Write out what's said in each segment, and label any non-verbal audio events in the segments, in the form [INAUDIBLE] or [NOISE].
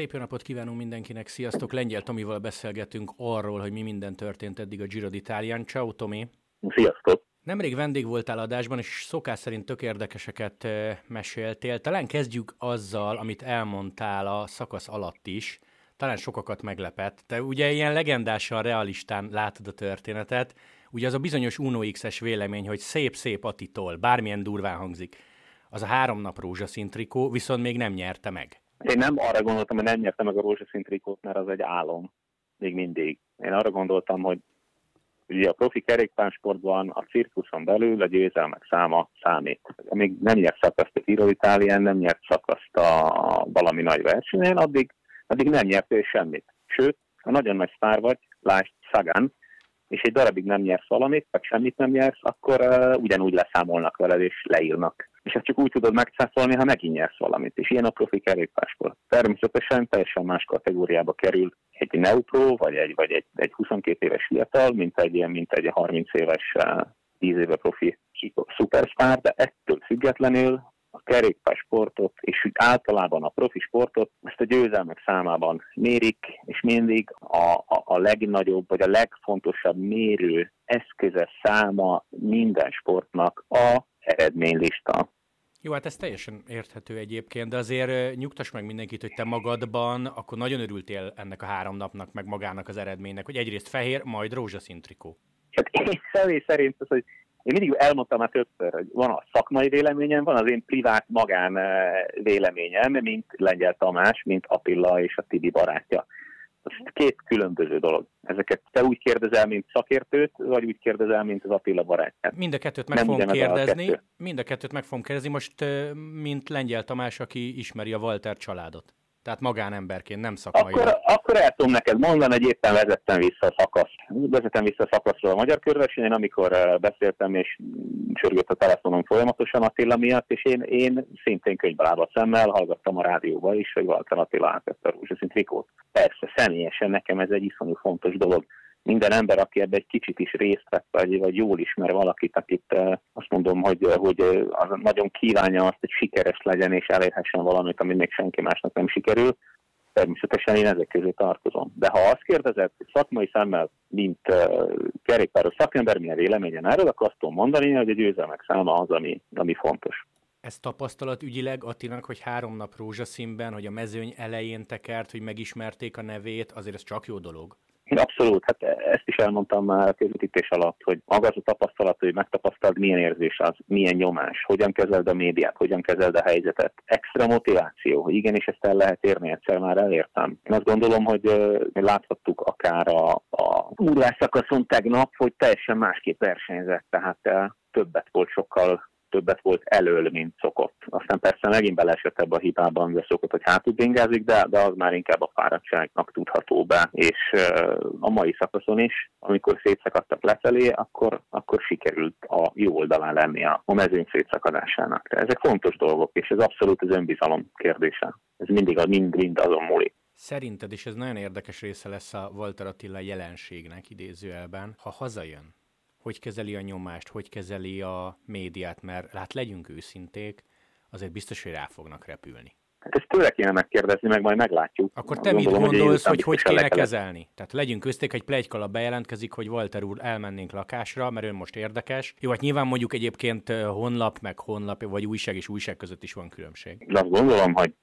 Szép jó napot kívánunk mindenkinek, sziasztok! Lengyel Tomival beszélgetünk arról, hogy mi minden történt eddig a Giro d'Italián. Ciao, Tomi! Sziasztok! Nemrég vendég voltál adásban, és szokás szerint tök érdekeseket meséltél. Talán kezdjük azzal, amit elmondtál a szakasz alatt is. Talán sokakat meglepett. Te ugye ilyen legendásan, realistán látod a történetet. Ugye az a bizonyos Uno X-es vélemény, hogy szép-szép Atitól, bármilyen durván hangzik. Az a három nap rózsaszín trikó, viszont még nem nyerte meg. Én nem arra gondoltam, hogy nem nyerte meg a rózsaszín trikót, mert az egy álom. Még mindig. Én arra gondoltam, hogy ugye a profi kerékpársportban a cirkuszon belül a győzelmek száma számít. Amíg nem nyert szakaszt a Giro Italián, nem nyert szakaszt a valami nagy versenyen, addig, addig nem nyertél semmit. Sőt, ha nagyon nagy sztár vagy, lásd Sagan, és egy darabig nem nyersz valamit, vagy semmit nem nyersz, akkor uh, ugyanúgy leszámolnak veled, és leírnak. És ezt csak úgy tudod megszászolni, ha megint nyersz valamit. És ilyen a profi kerékpásport. Természetesen teljesen más kategóriába kerül egy neupro, vagy egy, vagy egy, egy 22 éves fiatal, mint egy, ilyen, mint egy 30 éves, uh, 10 éve profi szupersztár, de ettől függetlenül a kerékpársportot, és úgy általában a profi sportot, ezt a győzelmek számában mérik, és mindig a, a, a legnagyobb, vagy a legfontosabb mérő eszköze száma minden sportnak a eredménylista. Jó, hát ez teljesen érthető egyébként, de azért nyugtass meg mindenkit, hogy te magadban akkor nagyon örültél ennek a három napnak, meg magának az eredménynek, hogy egyrészt fehér, majd rózsaszín trikó. Hát én személy szerint az, hogy én mindig elmondtam már többször, hogy van a szakmai véleményem, van az én privát magán véleményem, mint Lengyel Tamás, mint Attila és a Tibi barátja. Ez két különböző dolog. Ezeket te úgy kérdezel, mint szakértőt, vagy úgy kérdezel, mint az Attila barátját. Mind a kettőt meg Nem fogom kérdezni. A mind a kettőt meg fogom kérdezni. Most, mint Lengyel Tamás, aki ismeri a Walter családot. Tehát magánemberként, nem szakmai. Akkor, akkor el tudom neked mondani, hogy éppen vezettem vissza a szakasz. Vezetem vissza a szakaszról a magyar körversenyen, amikor eh, beszéltem, és sörgött a telefonom folyamatosan Attila miatt, és én, én szintén könyvlába szemmel hallgattam a rádióba is, hogy Walter Attila átvette a rózsaszín trikót. Persze, személyesen nekem ez egy iszonyú fontos dolog minden ember, aki ebbe egy kicsit is részt vett, vagy, vagy jól ismer valakit, akit azt mondom, hogy, hogy az nagyon kívánja azt, hogy sikeres legyen és elérhessen valamit, ami még senki másnak nem sikerül, természetesen én ezek közé tartozom. De ha azt kérdezed, hogy szakmai szemmel, mint uh, kerékpáros szakember, milyen véleményen erről, akkor azt tudom mondani, hogy a győzelmek száma az, ami, ami fontos. Ez tapasztalat ügyileg Attinak, hogy három nap rózsaszínben, hogy a mezőny elején tekert, hogy megismerték a nevét, azért ez csak jó dolog. Abszolút, hát ezt is elmondtam már a közvetítés alatt, hogy maga az a tapasztalat, hogy megtapasztald, milyen érzés az, milyen nyomás, hogyan kezeld a médiát, hogyan kezeld a helyzetet. Extra motiváció, hogy igenis ezt el lehet érni, egyszer már elértem. Én azt gondolom, hogy mi láthattuk akár a, a úrás szakaszon tegnap, hogy teljesen másképp versenyzett, tehát többet volt sokkal többet volt elől, mint szokott. Aztán persze megint beleesett ebbe a hibában, de szokott, hogy hátul bingázik, de, de az már inkább a fáradtságnak tudható be. És a mai szakaszon is, amikor szétszakadtak lefelé, akkor, akkor sikerült a jó oldalán lenni a, a mezőny szétszakadásának. De ezek fontos dolgok, és ez abszolút az önbizalom kérdése. Ez mindig mind-mind azon múlik. Szerinted, és ez nagyon érdekes része lesz a Walter Attila jelenségnek idézőjelben, ha hazajön, hogy kezeli a nyomást, hogy kezeli a médiát, mert hát legyünk őszinték, azért biztos, hogy rá fognak repülni. Hát ezt tőle kéne megkérdezni, meg majd meglátjuk. Akkor te Gondolom, mit gondolsz, hogy hogy, hogy kéne kezelni? Tehát legyünk közték, egy plegykala bejelentkezik, hogy Walter úr elmennénk lakásra, mert ön most érdekes. Jó, hát nyilván mondjuk egyébként honlap, meg honlap, vagy újság és újság között is van különbség. De azt gondolom, hogy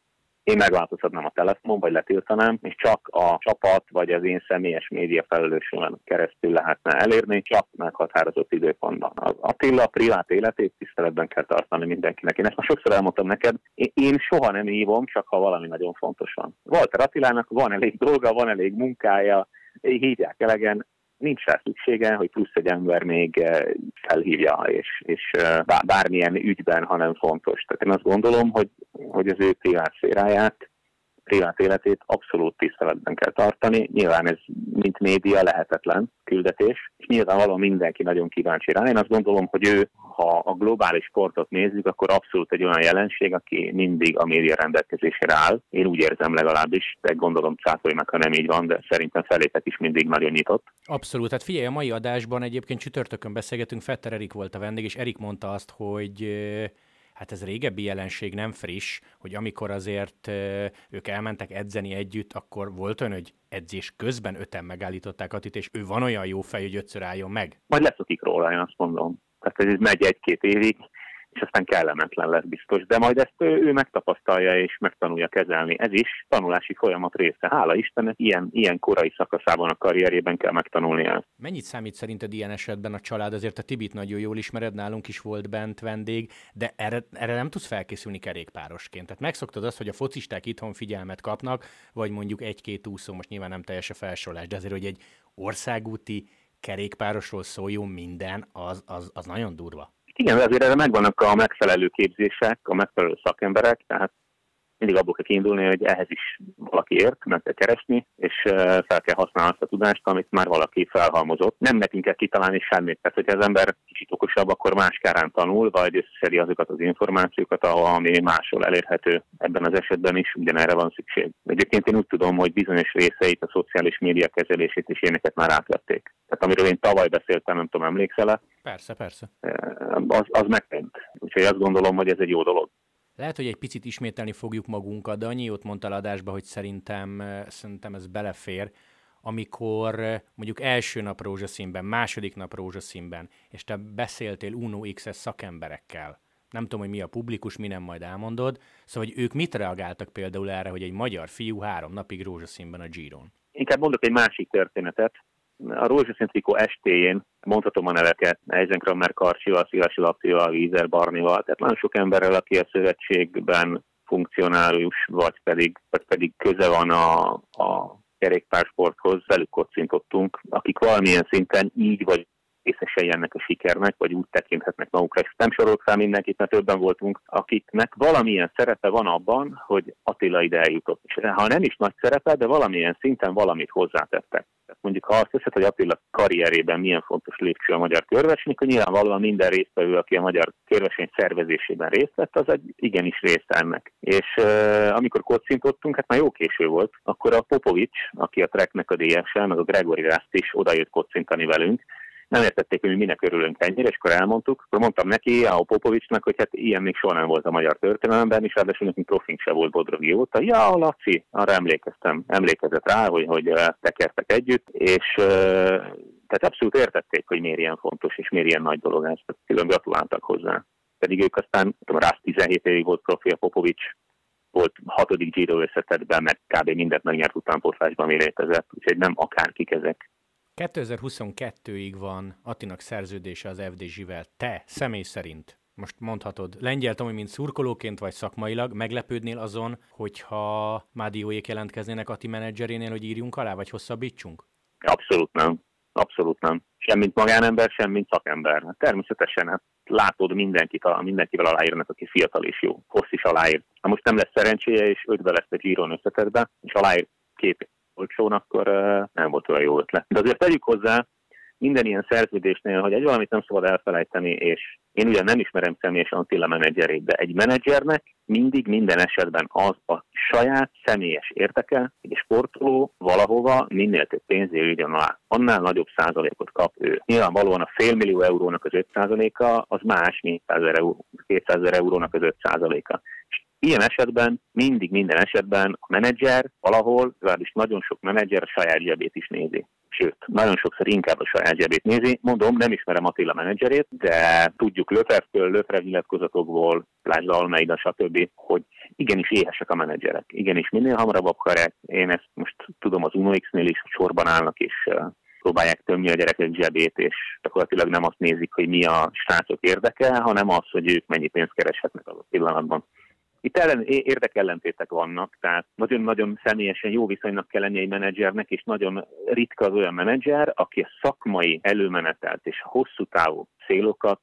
én megváltoztatnám a telefon, vagy letiltanám, és csak a csapat, vagy az én személyes média felelősségen keresztül lehetne elérni, csak meghatározott időpontban. Az Attila a privát életét tiszteletben kell tartani mindenkinek. Én ezt már sokszor elmondtam neked, én soha nem hívom, csak ha valami nagyon fontos van. Walter Attilának van elég dolga, van elég munkája, hívják elegen, nincs rá szüksége, hogy plusz egy ember még eh, felhívja, és, és eh, bármilyen ügyben, hanem fontos. Tehát én azt gondolom, hogy, hogy az ő privát széráját privát életét abszolút tiszteletben kell tartani. Nyilván ez, mint média, lehetetlen küldetés, és nyilvánvalóan mindenki nagyon kíváncsi rá. Én azt gondolom, hogy ő, ha a globális sportot nézzük, akkor abszolút egy olyan jelenség, aki mindig a média rendelkezésére áll. Én úgy érzem legalábbis, de gondolom cáfolj meg, ha nem így van, de szerintem felépet is mindig nagyon nyitott. Abszolút. Hát figyelj, a mai adásban egyébként csütörtökön beszélgetünk, Fetter Erik volt a vendég, és Erik mondta azt, hogy hát ez régebbi jelenség, nem friss, hogy amikor azért ők elmentek edzeni együtt, akkor volt olyan, hogy edzés közben öten megállították Atit, és ő van olyan jó fej, hogy ötször álljon meg? Majd leszokik róla, én azt mondom. Tehát ez megy egy-két évig, és aztán kellemetlen lesz biztos. De majd ezt ő, ő megtapasztalja és megtanulja kezelni. Ez is tanulási folyamat része. Hála Istennek, ilyen, ilyen korai szakaszában a karrierjében kell megtanulni ezt. Mennyit számít szerinted ilyen esetben a család? Azért a Tibit nagyon jól ismered, nálunk is volt bent vendég, de erre, erre nem tudsz felkészülni kerékpárosként. Tehát megszoktad azt, hogy a focisták itthon figyelmet kapnak, vagy mondjuk egy-két úszó, most nyilván nem teljes a felsorolás, de azért, hogy egy országúti kerékpárosról szóljon minden, az, az, az nagyon durva. Igen, de azért erre megvannak a megfelelő képzések, a megfelelő szakemberek, tehát mindig abból kell kiindulni, hogy ehhez is valaki ért, meg kell keresni, és fel kell használni azt a tudást, amit már valaki felhalmozott. Nem nekünk kell kitalálni semmit, tehát hogyha az ember kicsit okosabb, akkor más kárán tanul, vagy összeszedi azokat az információkat, ami máshol elérhető. Ebben az esetben is ugyanerre van szükség. Egyébként én úgy tudom, hogy bizonyos részeit, a szociális média kezelését és ilyeneket már átvették. Tehát amiről én tavaly beszéltem, nem tudom, emlékszel-e? Persze, persze. Az, az megtent. Úgyhogy azt gondolom, hogy ez egy jó dolog. Lehet, hogy egy picit ismételni fogjuk magunkat, de annyi jót mondta adásba, hogy szerintem, szerintem ez belefér, amikor mondjuk első nap rózsaszínben, második nap rózsaszínben, és te beszéltél Uno XS szakemberekkel, nem tudom, hogy mi a publikus, mi nem majd elmondod, szóval, hogy ők mit reagáltak például erre, hogy egy magyar fiú három napig rózsaszínben a Giron? Inkább mondok egy másik történetet. A rózsaszín trikó estéjén mondhatom a neveket, Eisenkrammer Karcsival, Szilasi Lacival, Vízer Barnival, tehát nagyon sok emberrel, aki a szövetségben funkcionális, vagy pedig, vagy pedig köze van a, a kerékpársporthoz, velük kocintottunk, akik valamilyen szinten így vagy részesei ennek a sikernek, vagy úgy tekinthetnek magukra. És nem sorolok fel mindenkit, mert többen voltunk, akiknek valamilyen szerepe van abban, hogy Attila ide eljutott. És ha nem is nagy szerepe, de valamilyen szinten valamit hozzátettek. Tehát mondjuk, ha azt hiszed, hogy Attila karrierében milyen fontos lépcső a magyar körverseny, akkor nyilvánvalóan minden résztvevő, aki a magyar körverseny szervezésében részt vett, az egy igenis része ennek. És uh, amikor kocintottunk, hát már jó késő volt, akkor a Popovics, aki a Treknek a DS-e, meg a Gregory Rast is odajött kocintani velünk, nem értették, hogy mi minek örülünk ennyire, és akkor elmondtuk. Akkor mondtam neki, a Popovicsnak, hogy hát ilyen még soha nem volt a magyar történelemben, és ráadásul nekünk profink se volt Bodrogi óta. Ja, Laci, arra emlékeztem, emlékezett rá, hogy, hogy tekertek együtt, és tehát abszolút értették, hogy miért ilyen fontos, és miért ilyen nagy dolog ez. Külön gratuláltak hozzá. Pedig ők aztán, tudom, rá 17 évig volt profi a Popovics, volt hatodik Giro összetettben, meg kb. mindent megnyert utánpótlásban, mi létezett, úgyhogy nem akárkik ezek. 2022-ig van Attinak szerződése az FDZ-vel. Te személy szerint most mondhatod, lengyel Tomi, mint szurkolóként vagy szakmailag, meglepődnél azon, hogyha Mádióék jelentkeznének Ati menedzserénél, hogy írjunk alá, vagy hosszabbítsunk? Abszolút nem. Abszolút nem. Sem mint magánember, sem mint szakember. Hát természetesen hát látod mindenkit, mindenkivel aláírnak, aki fiatal és jó. Hossz is aláír. Ha most nem lesz szerencséje, és ötbe lesz a Giron összetetbe, és aláír két olcsón, akkor nem volt olyan jó ötlet. De azért tegyük hozzá, minden ilyen szerződésnél, hogy egy valamit nem szabad elfelejteni, és én ugyan nem ismerem személyesen Attila menedzserét, de egy menedzsernek mindig minden esetben az a saját személyes érteke, hogy egy sportoló valahova minél több pénzé ügyön alá. Annál nagyobb százalékot kap ő. Nyilvánvalóan a fél millió eurónak az 5 százaléka az más, mint 200 ezer eurónak az 5 százaléka. Ilyen esetben mindig minden esetben a menedzser valahol, legalábbis nagyon sok menedzser a saját zsebét is nézi. Sőt, nagyon sokszor inkább a saját zsebét nézi. Mondom, nem ismerem Attila menedzserét, de tudjuk Löfertől, Löfer nyilatkozatokból, Lásd Almeida, stb., hogy igenis éhesek a menedzserek. Igenis minél hamarabb akarják. Én ezt most tudom az UNOX-nél is, hogy sorban állnak és próbálják tömni a gyerekek zsebét, és gyakorlatilag nem azt nézik, hogy mi a srácok érdeke, hanem az, hogy ők mennyi pénzt kereshetnek az a pillanatban. Itt ellen, érdekellentétek vannak, tehát nagyon-nagyon személyesen jó viszonynak kell lenni egy menedzsernek, és nagyon ritka az olyan menedzser, aki a szakmai előmenetelt és hosszú távú célokat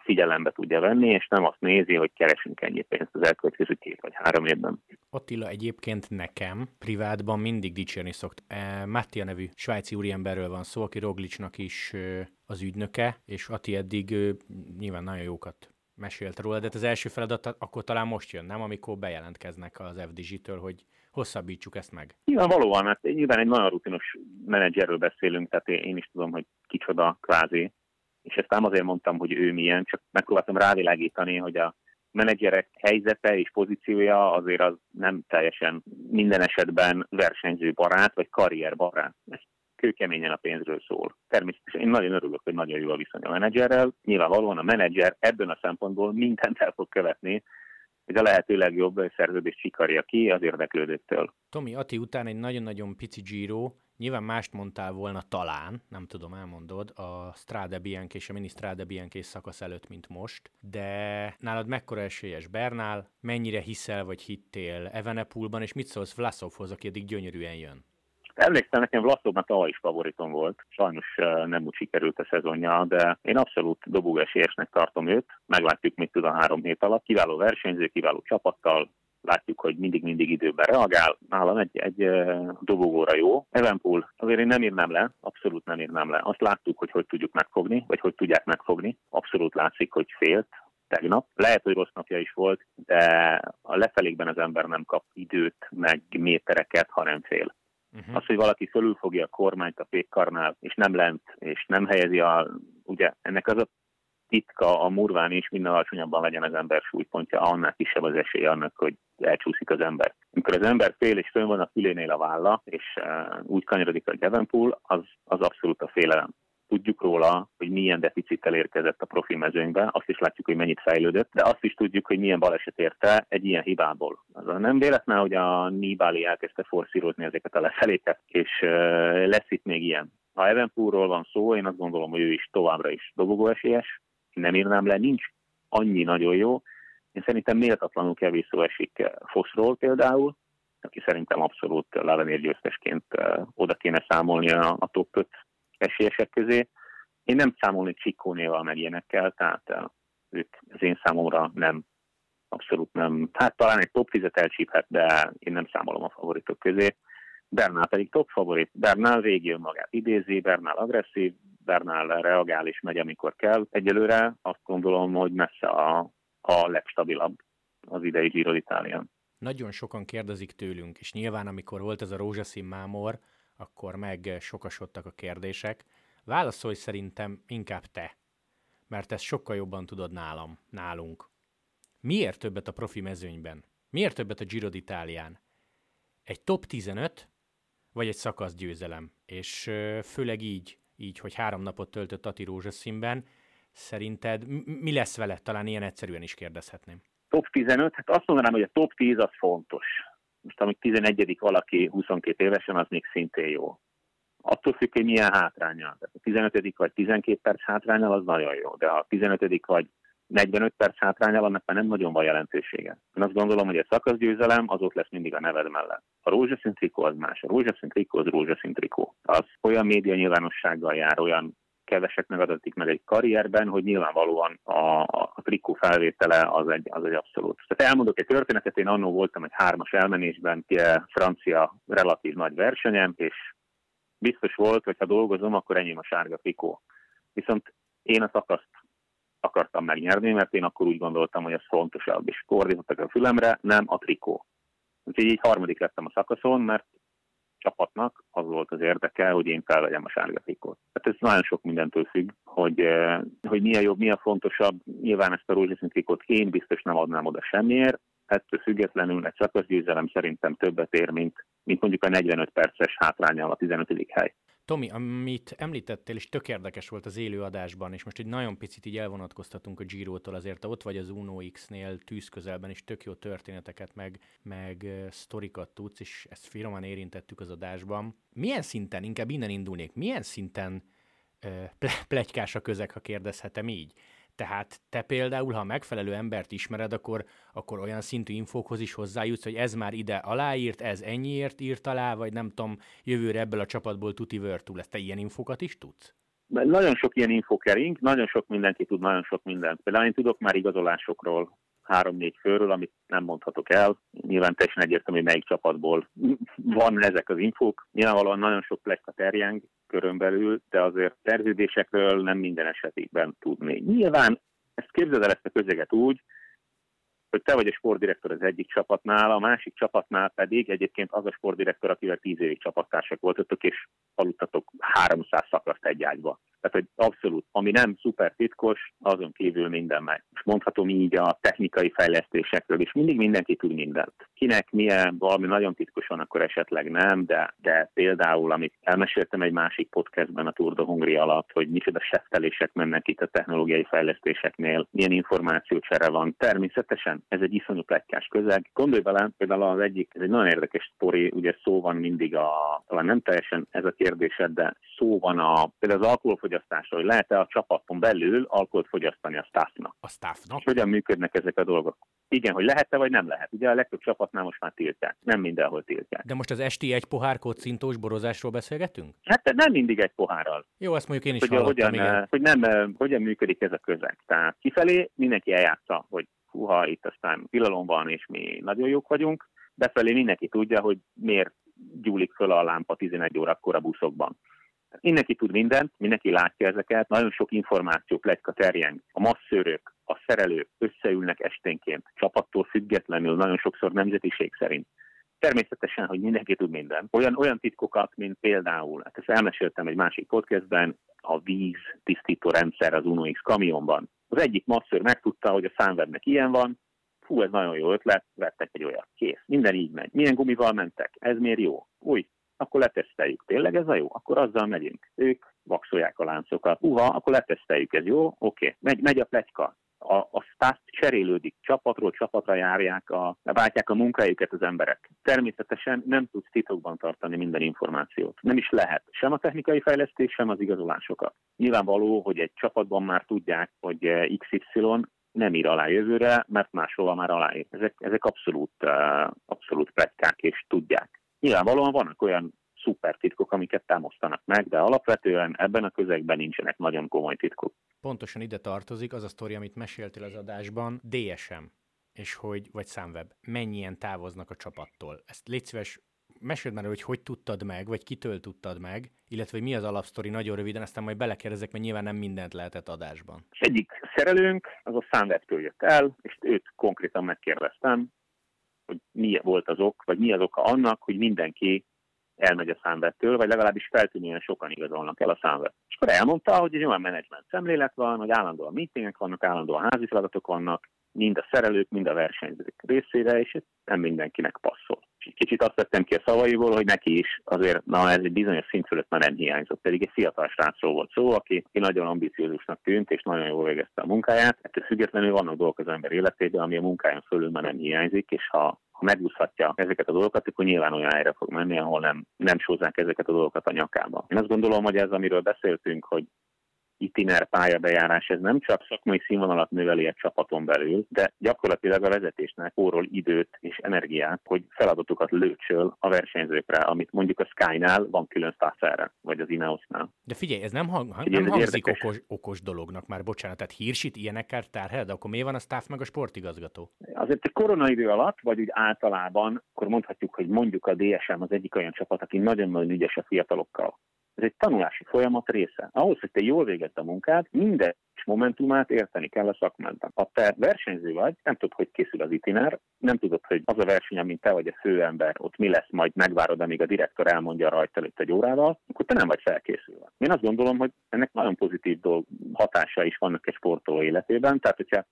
figyelembe tudja venni, és nem azt nézi, hogy keresünk ennyi pénzt az elkövetkező két vagy három évben. Attila egyébként nekem privátban mindig dicsérni szokt. E, Mattia nevű svájci úriemberről van szó, aki Roglicsnak is az ügynöke, és Ati eddig nyilván nagyon jókat mesélt róla, de hát az első feladat akkor talán most jön, nem? Amikor bejelentkeznek az FDG-től, hogy hosszabbítsuk ezt meg. valóan, mert hát nyilván egy nagyon rutinos menedzserről beszélünk, tehát én is tudom, hogy kicsoda kvázi, és ezt nem azért mondtam, hogy ő milyen, csak megpróbáltam rávilágítani, hogy a menedzserek helyzete és pozíciója azért az nem teljesen minden esetben versenyző barát vagy karrier barát. Kőkeményen a pénzről szól. Természetesen én nagyon örülök, hogy nagyon jó a viszony a menedzserrel. Nyilvánvalóan a menedzser ebben a szempontból mindent el fog követni, hogy a lehető legjobb szerződést sikarja ki az érdeklődőtől. Tomi, Ati után egy nagyon-nagyon pici Giro, nyilván mást mondtál volna talán, nem tudom, elmondod, a Strade Bianchi és a Mini Strade Bianchi szakasz előtt, mint most, de nálad mekkora esélyes Bernál, mennyire hiszel vagy hittél Evenepulban, és mit szólsz Vlasovhoz, aki eddig gyönyörűen jön? Emlékszem, nekem Vlaszov már tavaly is favoritom volt. Sajnos nem úgy sikerült a szezonja, de én abszolút dobóesélyesnek tartom őt. Meglátjuk, mit tud a három hét alatt. Kiváló versenyző, kiváló csapattal, látjuk, hogy mindig-mindig időben reagál. Nálam egy, egy dobogóra jó. Evenpool azért én nem írnám le, abszolút nem írnám le. Azt láttuk, hogy hogy tudjuk megfogni, vagy hogy tudják megfogni. Abszolút látszik, hogy félt tegnap. Lehet, hogy rossz napja is volt, de a lefelékben az ember nem kap időt, meg métereket, hanem fél. Uh-huh. Az, hogy valaki fölülfogja a kormányt a fékkarnál, és nem lent, és nem helyezi a, ugye ennek az a titka a murván is, minden alacsonyabban legyen az ember súlypontja, annál kisebb az esély annak, hogy elcsúszik az ember. Amikor az ember fél és fönn van a fülénél a válla, és uh, úgy kanyarodik a Devonpool, az, az abszolút a félelem tudjuk róla, hogy milyen deficittel érkezett a profi mezőnybe, azt is látjuk, hogy mennyit fejlődött, de azt is tudjuk, hogy milyen baleset érte egy ilyen hibából. Az nem véletlen, hogy a Nibali elkezdte forszírozni ezeket a lefeléket, és lesz itt még ilyen. Ha Evenpoolról van szó, én azt gondolom, hogy ő is továbbra is dobogóesélyes, nem írnám le, nincs annyi nagyon jó. Én szerintem méltatlanul kevés szó esik Foszról például, aki szerintem abszolút Lavenér győztesként oda kéne számolni a, a top 5 esélyesek közé. Én nem számolni Csikónéval meg ilyenekkel, tehát eh, ők az én számomra nem, abszolút nem. Hát talán egy top 10-et elcsíphet, de én nem számolom a favoritok közé. Bernál pedig top favorit. Bernál végig magát idézi, Bernál agresszív, Bernál reagál és megy, amikor kell. Egyelőre azt gondolom, hogy messze a, a legstabilabb az idei Giro. Nagyon sokan kérdezik tőlünk, és nyilván amikor volt ez a rózsaszín mámor, akkor meg sokasodtak a kérdések. Válaszolj szerintem inkább te, mert ezt sokkal jobban tudod nálam, nálunk. Miért többet a profi mezőnyben? Miért többet a Giro d'Italián? Egy top 15, vagy egy szakasz győzelem? És főleg így, így, hogy három napot töltött Ati rózsaszínben, szerinted mi lesz vele? Talán ilyen egyszerűen is kérdezhetném. Top 15, hát azt mondanám, hogy a top 10 az fontos most amíg 11. valaki 22 évesen, az még szintén jó. Attól függ, hogy milyen hátránya. Tehát a 15. vagy 12 perc hátrányal az nagyon jó, de a 15. vagy 45 perc hátrányal, annak már nem nagyon van jelentősége. Én azt gondolom, hogy a szakaszgyőzelem az ott lesz mindig a neved mellett. A rózsaszín trikó az más. A rózsaszín trikó az rózsaszín trikó. Az olyan média nyilvánossággal jár, olyan keveseknek adatik meg egy karrierben, hogy nyilvánvalóan a, a, trikó felvétele az egy, az egy abszolút. Tehát elmondok egy történetet, én annó voltam egy hármas elmenésben, francia relatív nagy versenyem, és biztos volt, hogy ha dolgozom, akkor enyém a sárga trikó. Viszont én a szakaszt akartam megnyerni, mert én akkor úgy gondoltam, hogy ez fontosabb, és koordináltak a fülemre, nem a trikó. Úgyhogy így harmadik lettem a szakaszon, mert csapatnak az volt az érdeke, hogy én felvegyem a sárga trikót. Tehát ez nagyon sok mindentől függ, hogy, eh, hogy mi a jobb, mi a fontosabb. Nyilván ezt a rózsaszín trikót én biztos nem adnám oda semmiért, ettől függetlenül egy szakaszgyőzelem szerintem többet ér, mint, mint mondjuk a 45 perces hátrányal a 15. hely. Tomi, amit említettél, és tök érdekes volt az élőadásban, és most egy nagyon picit így elvonatkoztatunk a Giro-tól, azért te ott vagy az Uno X-nél tűz közelben, és tök jó történeteket, meg, meg sztorikat tudsz, és ezt finoman érintettük az adásban. Milyen szinten, inkább innen indulnék, milyen szinten ple- plegykás a közeg, ha kérdezhetem így? Tehát te például, ha megfelelő embert ismered, akkor, akkor olyan szintű infókhoz is hozzájutsz, hogy ez már ide aláírt, ez ennyiért írt alá, vagy nem tudom, jövőre ebből a csapatból tuti vörtú lesz. Te ilyen infókat is tudsz? Nagyon sok ilyen info kering, nagyon sok mindenki tud nagyon sok mindent. Például én tudok már igazolásokról, három-négy főről, amit nem mondhatok el. Nyilván teljesen egyértelmű, melyik csapatból [LAUGHS] van ezek az infók. Nyilvánvalóan nagyon sok plekka terjeng körön belül, de azért szerződésekről nem minden esetében tudni. Nyilván ezt képzeld el ezt a közeget úgy, hogy te vagy a sportdirektor az egyik csapatnál, a másik csapatnál pedig egyébként az a sportdirektor, akivel tíz évig csapattársak voltatok, és aludtatok 300 szakaszt egy ágyba. Tehát hogy abszolút, ami nem szuper titkos, azon kívül minden meg. És mondhatom így a technikai fejlesztésekről is, mindig mindenki tud mindent. Kinek milyen, valami nagyon titkos van, akkor esetleg nem, de, de például, amit elmeséltem egy másik podcastben a Tour de Hungria alatt, hogy micsoda seftelések mennek itt a technológiai fejlesztéseknél, milyen információcsere van. Természetesen ez egy iszonyú pletykás közeg. Gondolj bele, például az egyik, ez egy nagyon érdekes sztori, ugye szó van mindig a, talán nem teljesen ez a kérdésed, de szó van a, például az alkoholfogyasztásról, hogy lehet-e a csapaton belül alkoholt fogyasztani a staffnak. A staffnak? És hogyan működnek ezek a dolgok? Igen, hogy lehet-e vagy nem lehet. Ugye a legtöbb csapatnál most már tiltják. Nem mindenhol tiltják. De most az esti egy pohár kocintós borozásról beszélgetünk? Hát nem mindig egy pohárral. Jó, ezt mondjuk én is hogy, hogyan, igen. hogy nem, hogyan működik ez a közeg. Tehát kifelé mindenki eljátsza, hogy húha, itt aztán tilalom van, és mi nagyon jók vagyunk. Befelé mindenki tudja, hogy miért gyúlik föl a lámpa 11 órakor a buszokban. Mindenki tud mindent, mindenki látja ezeket, nagyon sok információ, plegyka terjeng. A masszőrök, a szerelők összeülnek esténként, csapattól függetlenül, nagyon sokszor nemzetiség szerint. Természetesen, hogy mindenki tud minden. Olyan, olyan titkokat, mint például, hát ezt elmeséltem egy másik podcastben, a víz tisztító rendszer az UNOX kamionban. Az egyik masszőr megtudta, hogy a számvevnek ilyen van, fú, ez nagyon jó ötlet, vettek egy olyat, kész. Minden így megy. Milyen gumival mentek? Ez miért jó? Új, akkor leteszteljük. Tényleg ez a jó? Akkor azzal megyünk. Ők vakszolják a láncokat. Uha, akkor leteszteljük, ez jó? Oké. Okay. Megy, megy a pletyka. A, a staff cserélődik, csapatról csapatra járják, a, váltják a munkájukat az emberek. Természetesen nem tudsz titokban tartani minden információt. Nem is lehet. Sem a technikai fejlesztés, sem az igazolásokat. Nyilvánvaló, hogy egy csapatban már tudják, hogy eh, XY nem ír alá jövőre, mert máshol már aláír. Ezek, ezek abszolút, uh, abszolút pletykák, és tudják. Nyilvánvalóan vannak olyan szuper titkok, amiket támasztanak meg, de alapvetően ebben a közegben nincsenek nagyon komoly titkok. Pontosan ide tartozik az a sztori, amit meséltél az adásban, DSM, és hogy, vagy számweb, mennyien távoznak a csapattól. Ezt légy szíves, meséld már, hogy hogy tudtad meg, vagy kitől tudtad meg, illetve hogy mi az alapsztori nagyon röviden, aztán majd belekérdezek, mert nyilván nem mindent lehetett adásban. Egyik szerelőnk, az a számwebtől jött el, és őt konkrétan megkérdeztem, hogy mi volt az ok, vagy mi az oka annak, hogy mindenki elmegy a számvettől, vagy legalábbis feltűnően sokan igazolnak el a számvet. És akkor elmondta, hogy egy olyan menedzsment szemlélet van, hogy állandóan meetingek vannak, állandóan házi feladatok vannak, mind a szerelők, mind a versenyzők részére, és ez nem mindenkinek passzol. Kicsit azt vettem ki a szavaiból, hogy neki is azért, na ez egy bizonyos szint fölött már nem hiányzott, pedig egy fiatal srácról volt szó, aki, aki nagyon ambiciózusnak tűnt, és nagyon jól végezte a munkáját. Ettől függetlenül vannak dolgok az ember életében, ami a munkáján fölül már nem hiányzik, és ha ha megúszhatja ezeket a dolgokat, akkor nyilván olyan helyre fog menni, ahol nem, nem sózzák ezeket a dolgokat a nyakába. Én azt gondolom, hogy ez, amiről beszéltünk, hogy itiner pályabejárás, ez nem csak szakmai színvonalat növeli egy csapaton belül, de gyakorlatilag a vezetésnek óról időt és energiát, hogy feladatokat lőcsöl a versenyzőkre, amit mondjuk a Sky-nál van külön erre, vagy az Ineosnál. De figyelj, ez nem, hang, figyelj, nem ez hangzik okos, okos dolognak már, bocsánat, tehát hírsit ilyenekkel terhel, de akkor miért van a staff meg a sportigazgató? Azért a koronaidő alatt, vagy úgy általában, akkor mondhatjuk, hogy mondjuk a DSM az egyik olyan csapat, aki nagyon-nagyon ügyes a fiatalokkal ez egy tanulási folyamat része. Ahhoz, hogy te jól végezd a munkát, minden momentumát érteni kell a szakmádban. Ha te versenyző vagy, nem tudod, hogy készül az itiner, nem tudod, hogy az a verseny, mint te vagy a főember, ott mi lesz, majd megvárod, amíg a direktor elmondja rajta előtt egy órával, akkor te nem vagy felkészülve. Én azt gondolom, hogy ennek nagyon pozitív dolg, hatása is vannak egy sportoló életében, tehát hogyha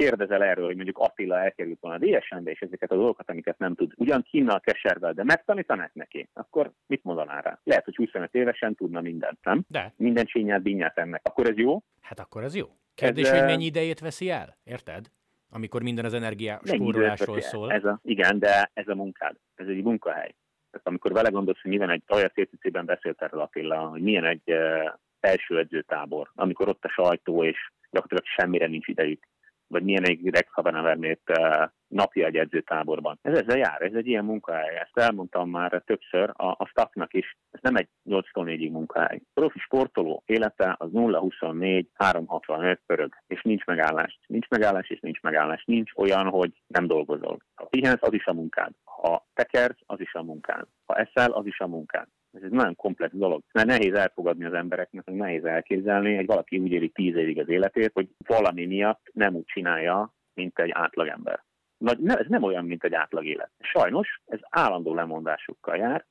kérdezel erről, hogy mondjuk Attila elkerült volna a DSM-be, és ezeket a dolgokat, amiket nem tud, ugyan kínnal keservel, de megtanítanák neki, akkor mit mondaná rá? Lehet, hogy 25 évesen tudna mindent, nem? De. Minden csínyát, bínyát ennek. Akkor ez jó? Hát akkor ez jó. Kérdés, ez, hogy mennyi idejét veszi el? Érted? Amikor minden az energia spórolásról szól. Ez a, igen, de ez a munkád. Ez egy munkahely. Tehát amikor vele gondolsz, hogy milyen egy, olyan CCC-ben beszélt erről Attila, hogy milyen egy uh, első edzőtábor, amikor ott a sajtó, és gyakorlatilag semmire nincs idejük vagy milyen egy Rex Habenavernét uh, napja egy edzőtáborban. Ez ezzel jár, ez egy ilyen munkahely. Ezt elmondtam már többször a, a staffnak is, ez nem egy 8-tól 4-ig munkahely. Profi sportoló élete az 0-24, 3-65 pörög, és nincs megállás. Nincs megállás, és nincs megállás. Nincs olyan, hogy nem dolgozol. Ha pihensz, az is a munkád. Ha tekersz, az is a munkád. Ha eszel, az is a munkád. Ez egy nagyon komplex dolog. Mert nehéz elfogadni az embereknek, nehéz elképzelni, hogy valaki úgy éli tíz évig az életét, hogy valami miatt nem úgy csinálja, mint egy átlagember. Nagy, ne, ez nem olyan, mint egy átlag élet. Sajnos ez állandó lemondásokkal jár,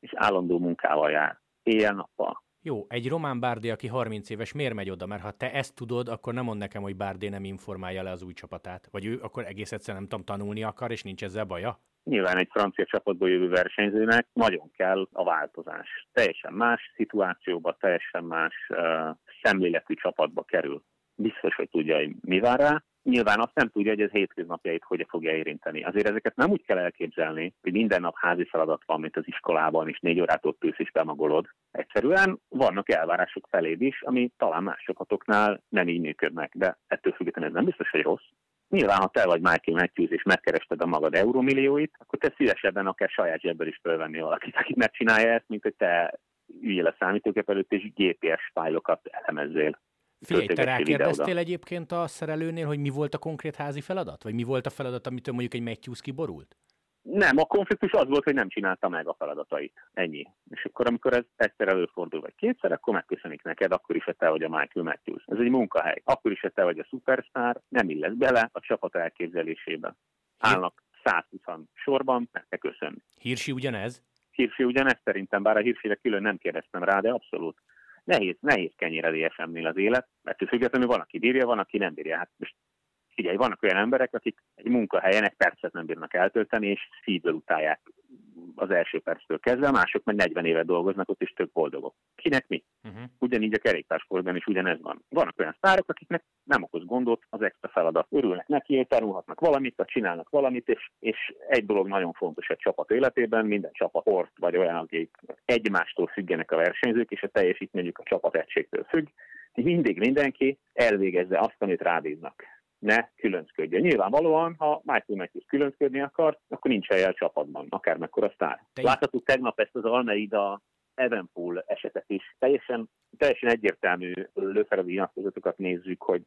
és állandó munkával jár. Éjjel-nappal. Jó, egy román Bárdé, aki 30 éves, miért megy oda? Mert ha te ezt tudod, akkor nem mond nekem, hogy Bárdé nem informálja le az új csapatát. Vagy ő akkor egész egyszerűen nem tudom, tanulni akar, és nincs ezzel baja? Nyilván egy francia csapatból jövő versenyzőnek nagyon kell a változás. Teljesen más szituációba, teljesen más uh, szemléletű csapatba kerül. Biztos, hogy tudja, hogy mi vár rá, nyilván azt nem tudja, hogy ez hétköznapjait hogy fogja érinteni. Azért ezeket nem úgy kell elképzelni, hogy minden nap házi feladat van, mint az iskolában, és négy órától tűz és bemagolod. Egyszerűen vannak elvárások feléd is, ami talán más csapatoknál nem így működnek, de ettől függetlenül ez nem biztos, hogy rossz. Nyilván, ha te vagy Michael Matthews és megkerested a magad euromillióit, akkor te szívesebben akár saját zsebből is fölvenni valakit, akit megcsinálja ezt, mint hogy te üljél a számítógép előtt és GPS fájlokat elemezzél. Figyelj, te rákérdeztél egyébként a szerelőnél, hogy mi volt a konkrét házi feladat? Vagy mi volt a feladat, amitől mondjuk egy Matthews kiborult? Nem, a konfliktus az volt, hogy nem csinálta meg a feladatait. Ennyi. És akkor, amikor ez egyszer előfordul, vagy kétszer, akkor megköszönik neked, akkor is, hogy te vagy a Michael Matthews. Ez egy munkahely. Akkor is, hogy te vagy a superstar, nem illesz bele a csapat elképzelésébe. Állnak 120 sorban, meg te köszönni. Hírsi ugyanez? Hírsi ugyanez szerintem, bár a hírsére külön nem kérdeztem rá, de abszolút nehéz, nehéz kenyér SM-nél az élet, mert függetlenül van, aki bírja, van, aki nem bírja. Hát most figyelj, vannak olyan emberek, akik egy munkahelyen egy percet nem bírnak eltölteni, és szívből utálják az első perctől kezdve, mások meg 40 éve dolgoznak ott, is tök boldogok. Kinek mi? Uh-huh. Ugyanígy a kerékpársportban is ugyanez van. Vannak olyan sztárok, akiknek nem okoz gondot az extra feladat. Örülnek neki, tanulhatnak valamit, csinálnak valamit, és, és egy dolog nagyon fontos egy csapat életében, minden csapat sport, vagy olyan, akik egymástól függenek a versenyzők, és a teljesítményük a csapat egységtől függ. Mindig mindenki elvégezze azt, amit rábíznak ne különcködjön. Nyilvánvalóan, ha Michael Matthews különcködni akar, akkor nincs helye a csapatban, akármekkora sztár. Láthattuk tegnap ezt az Almeida Evenpool esetet is. Teljesen, teljesen egyértelmű lőferedi nyilatkozatokat nézzük, hogy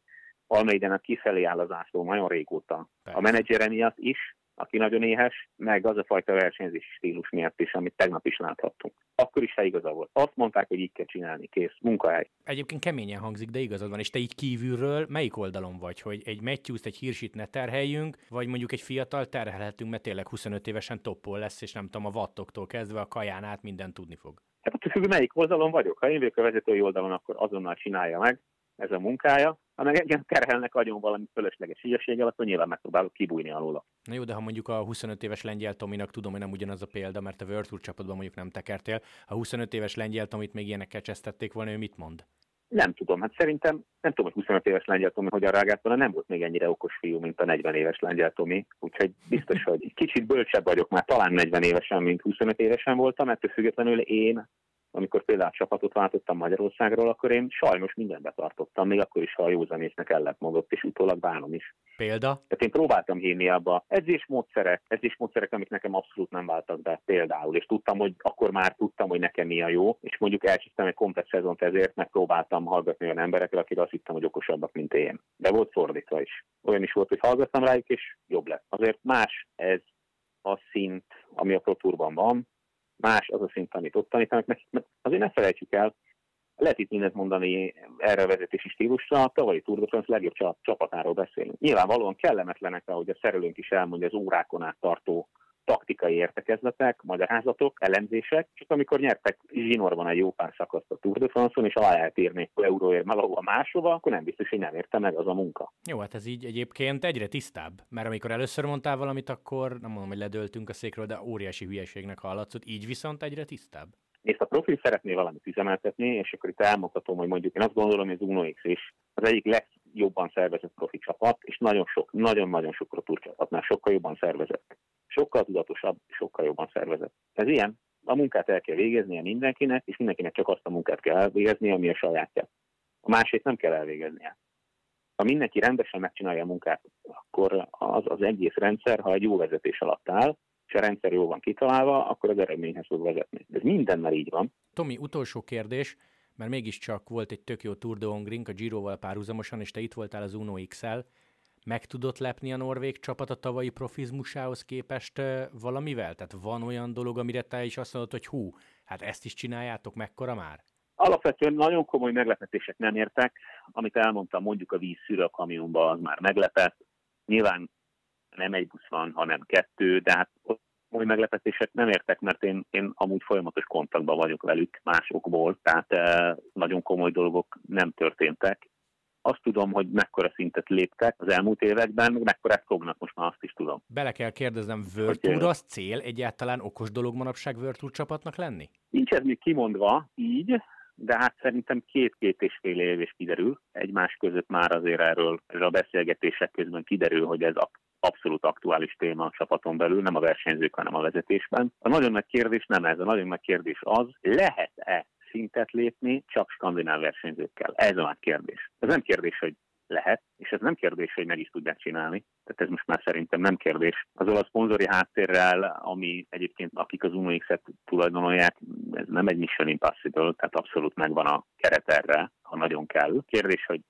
Almeidának kifelé áll az ászló nagyon régóta. Persze. A menedzsere miatt is, aki nagyon éhes, meg az a fajta versenyzési stílus miatt is, amit tegnap is láthattunk. Akkor is, ha igaza volt. Azt mondták, hogy így kell csinálni, kész, munkahely. Egyébként keményen hangzik, de igazad van. És te így kívülről melyik oldalon vagy, hogy egy matthews egy hírsit ne terheljünk, vagy mondjuk egy fiatal terhelhetünk, mert tényleg 25 évesen toppol lesz, és nem tudom, a vattoktól kezdve a kaján át minden tudni fog. Hát attól függ, melyik oldalon vagyok. Ha én vagyok a vezetői oldalon, akkor azonnal csinálja meg, ez a munkája. Meg engem terhelnek agyon valami fölösleges hülyeséggel, akkor nyilván megpróbálok kibújni alóla. Na jó, de ha mondjuk a 25 éves lengyel Tominak tudom, hogy nem ugyanaz a példa, mert a World Tour csapatban mondjuk nem tekertél. A 25 éves lengyel Tomit még ilyenekkel csesztették volna, ő mit mond? Nem tudom, hát szerintem nem tudom, hogy 25 éves lengyel Tomi hogyan reagált volna, nem volt még ennyire okos fiú, mint a 40 éves lengyel Tomi, úgyhogy biztos, [LAUGHS] hogy kicsit bölcsebb vagyok már, talán 40 évesen, mint 25 évesen voltam, ettől függetlenül én amikor például csapatot váltottam Magyarországról, akkor én sajnos mindent betartottam, még akkor is, ha a józanésznek ellett mondott, és utólag bánom is. Példa? Tehát én próbáltam hinni abba edzésmódszerek, edzésmódszerek, amik nekem abszolút nem váltak be például, és tudtam, hogy akkor már tudtam, hogy nekem mi a jó, és mondjuk elcsíptem egy komplet szezont ezért, mert próbáltam hallgatni olyan emberekre, akik azt hittem, hogy okosabbak, mint én. De volt fordítva is. Olyan is volt, hogy hallgattam rájuk, és jobb lett. Azért más ez a szint, ami a Pro van, más az a szint, amit ott tanítanak nekik, mert azért ne felejtsük el, lehet itt mindent mondani erre a vezetési stílusra, a tavalyi Tour de France legjobb csapatáról beszélünk. Nyilvánvalóan kellemetlenek, ahogy a szerelőnk is elmondja, az órákon át tartó taktikai értekezletek, magyarázatok, elemzések, csak amikor nyertek zsinórban egy jó pár szakaszt a Tour de France-on, és alá eltérni euróért valahova máshova, akkor nem biztos, hogy nem érte meg az a munka. Jó, hát ez így egyébként egyre tisztább, mert amikor először mondtál valamit, akkor nem mondom, hogy ledöltünk a székről, de óriási hülyeségnek hallatszott, így viszont egyre tisztább. És a profil szeretné valamit üzemeltetni, és akkor itt elmondhatom, hogy mondjuk én azt gondolom, hogy az Uno X is az egyik legjobban szervezett profi csapat, és nagyon sok, nagyon-nagyon sok pro csapatnál sokkal jobban szervezett sokkal tudatosabb, sokkal jobban szervezett. Ez ilyen, a munkát el kell végeznie mindenkinek, és mindenkinek csak azt a munkát kell elvégezni, ami a sajátja. A másét nem kell elvégeznie. Ha mindenki rendesen megcsinálja a munkát, akkor az, az egész rendszer, ha egy jó vezetés alatt áll, és a rendszer jól van kitalálva, akkor az eredményhez fog vezetni. Ez mindennel így van. Tomi, utolsó kérdés, mert mégiscsak volt egy tök jó Tour de Hongring a Giroval párhuzamosan, és te itt voltál az Uno XL meg tudott lepni a norvég csapat a tavalyi profizmusához képest valamivel? Tehát van olyan dolog, amire te is azt mondod, hogy hú, hát ezt is csináljátok, mekkora már? Alapvetően nagyon komoly meglepetések nem értek. Amit elmondtam, mondjuk a vízszűrő a kamionban, az már meglepett. Nyilván nem egy busz van, hanem kettő, de hát új meglepetések nem értek, mert én, én amúgy folyamatos kontaktban vagyok velük másokból, tehát eh, nagyon komoly dolgok nem történtek. Azt tudom, hogy mekkora szintet léptek az elmúlt években, mekkorát fognak, most már azt is tudom. Bele kell kérdeznem, Virtual az cél egyáltalán okos dolog manapság Virtual csapatnak lenni? Nincs ez még kimondva így, de hát szerintem két-két és fél év is kiderül. Egymás között már azért erről, erről a beszélgetések közben kiderül, hogy ez abszolút aktuális téma a csapaton belül, nem a versenyzők, hanem a vezetésben. A nagyon nagy kérdés nem ez, a nagyon nagy kérdés az, lehet-e szintet lépni csak skandináv versenyzőkkel? Ez a nagy kérdés. Ez nem kérdés, hogy lehet, és ez nem kérdés, hogy meg is tudják csinálni. Tehát ez most már szerintem nem kérdés. Az olasz szponzori háttérrel, ami egyébként akik az Uno X-et tulajdonolják, ez nem egy Mission Impossible, tehát abszolút megvan a keret erre, ha nagyon kell. Kérdés, hogy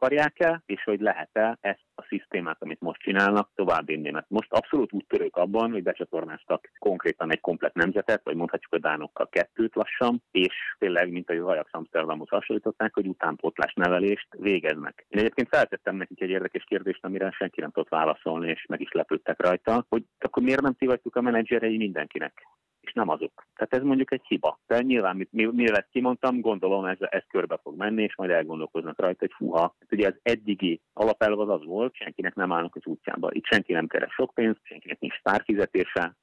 akarják-e, és hogy lehet-e ezt a szisztémát, amit most csinálnak, továbbvinni. Mert most abszolút úttörők abban, hogy becsatornáztak konkrétan egy komplet nemzetet, vagy mondhatjuk a dánokkal kettőt lassan, és tényleg, mint a Ajax Amsterdamhoz hasonlították, hogy utánpótlás nevelést végeznek. Én egyébként feltettem nekik egy érdekes kérdést, amire senki nem tudott válaszolni, és meg is lepődtek rajta, hogy akkor miért nem vagytok a menedzserei mindenkinek? És nem azok. Tehát ez mondjuk egy hiba. De nyilván, mivel ezt kimondtam, gondolom ez, ez körbe fog menni, és majd elgondolkoznak rajta, hogy fuha. Hát ugye az eddigi alapelv az az volt, senkinek nem állnak az útjába. Itt senki nem keres sok pénzt, senkinek nincs sztárfizetése,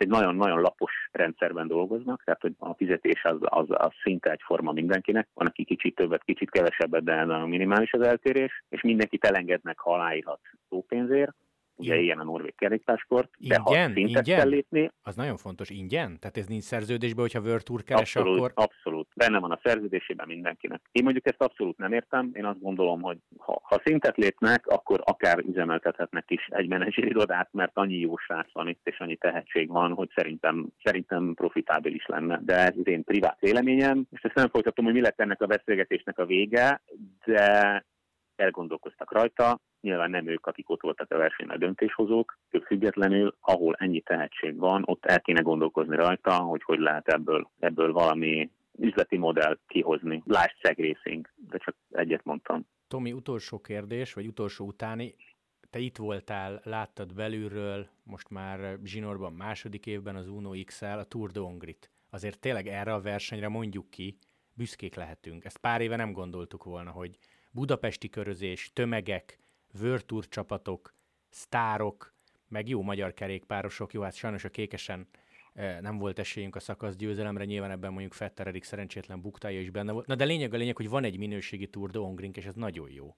egy nagyon-nagyon lapos rendszerben dolgoznak, tehát hogy a fizetés az, az, az szinte egyforma mindenkinek. Van, aki kicsit többet, kicsit kevesebbet, de minimális az eltérés, és mindenkit elengednek, ha aláírhat szópénzért ugye ilyen a norvég kerékpásport, de ingyen? ha szintet ingyen? kell lépni... Az nagyon fontos, ingyen? Tehát ez nincs szerződésben, hogyha World Tour keres, abszolút, akkor... Abszolút, benne van a szerződésében mindenkinek. Én mondjuk ezt abszolút nem értem, én azt gondolom, hogy ha, ha szintet lépnek, akkor akár üzemeltethetnek is egy menedzserirodát, mert annyi jó srác van itt, és annyi tehetség van, hogy szerintem, szerintem profitábilis lenne. De ez az én privát véleményem, és ezt nem folytatom, hogy mi lett ennek a beszélgetésnek a vége, de elgondolkoztak rajta, nyilván nem ők, akik ott voltak a versenyen a döntéshozók, ők függetlenül, ahol ennyi tehetség van, ott el kéne gondolkozni rajta, hogy hogy lehet ebből, ebből valami üzleti modell kihozni. Lásd Szeg Racing, de csak egyet mondtam. Tomi, utolsó kérdés, vagy utolsó utáni. Te itt voltál, láttad belülről, most már zsinórban második évben az Uno XL, a Tour de Hongrit. Azért tényleg erre a versenyre mondjuk ki, büszkék lehetünk. Ezt pár éve nem gondoltuk volna, hogy budapesti körözés, tömegek, Virtur csapatok, sztárok, meg jó magyar kerékpárosok, jó, hát sajnos a kékesen eh, nem volt esélyünk a szakasz győzelemre, nyilván ebben mondjuk Fetter Erik szerencsétlen buktája is benne volt. Na de lényeg a lényeg, hogy van egy minőségi Tour de Hongrink, és ez nagyon jó.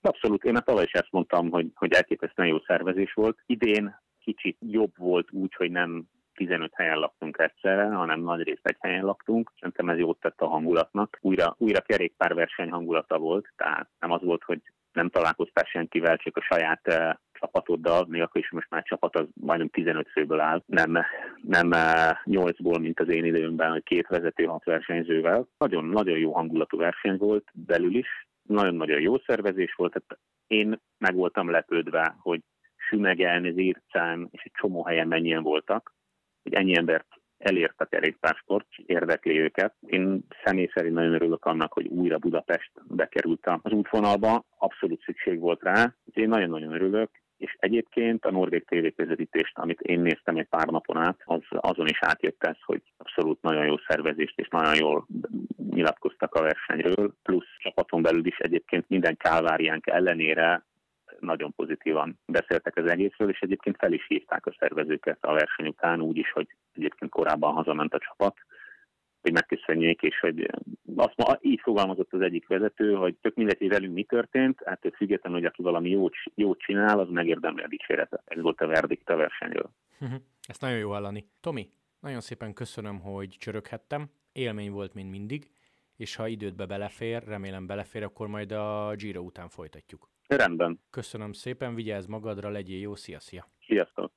Abszolút, én a tavaly is ezt mondtam, hogy, hogy elképesztően jó szervezés volt. Idén kicsit jobb volt úgy, hogy nem 15 helyen laktunk egyszerre, hanem nagy részt egy helyen laktunk. Szerintem ez jót tett a hangulatnak. Újra, újra kerékpárverseny hangulata volt, tehát nem az volt, hogy nem találkoztál senkivel, csak a saját uh, csapatoddal, még akkor is most már csapat az majdnem 15 főből áll, nem, nem eh, 8-ból, mint az én időmben, hogy két vezető hat versenyzővel. Nagyon, nagyon jó hangulatú verseny volt belül is, nagyon-nagyon jó szervezés volt, tehát én meg voltam lepődve, hogy Sümegelni, Zircán és egy csomó helyen mennyien voltak, hogy ennyi embert elért a kerékpársport, érdekli őket. Én személy szerint nagyon örülök annak, hogy újra Budapest bekerült az útvonalba, abszolút szükség volt rá, én nagyon-nagyon örülök, és egyébként a norvég tévéközvetítést, amit én néztem egy pár napon át, az, azon is átjött ez, hogy abszolút nagyon jó szervezést és nagyon jól nyilatkoztak a versenyről, plusz csapaton belül is egyébként minden kálváriánk ellenére nagyon pozitívan beszéltek az egészről, és egyébként fel is hívták a szervezőket a verseny után, úgy is, hogy egyébként korábban hazament a csapat, hogy megköszönjék, és hogy azt ma így fogalmazott az egyik vezető, hogy tök mindegy, hogy velünk mi történt, hát függetlenül, hogy aki valami jót, jót csinál, az megérdemli a dicséretet. Ez volt a verdikt a versenyről. Ezt nagyon jó hallani. Tomi, nagyon szépen köszönöm, hogy csöröghettem. Élmény volt, mint mindig, és ha idődbe belefér, remélem belefér, akkor majd a Giro után folytatjuk. Rendben. Köszönöm szépen, vigyázz magadra, legyél jó, szia, szia. Sziasztok.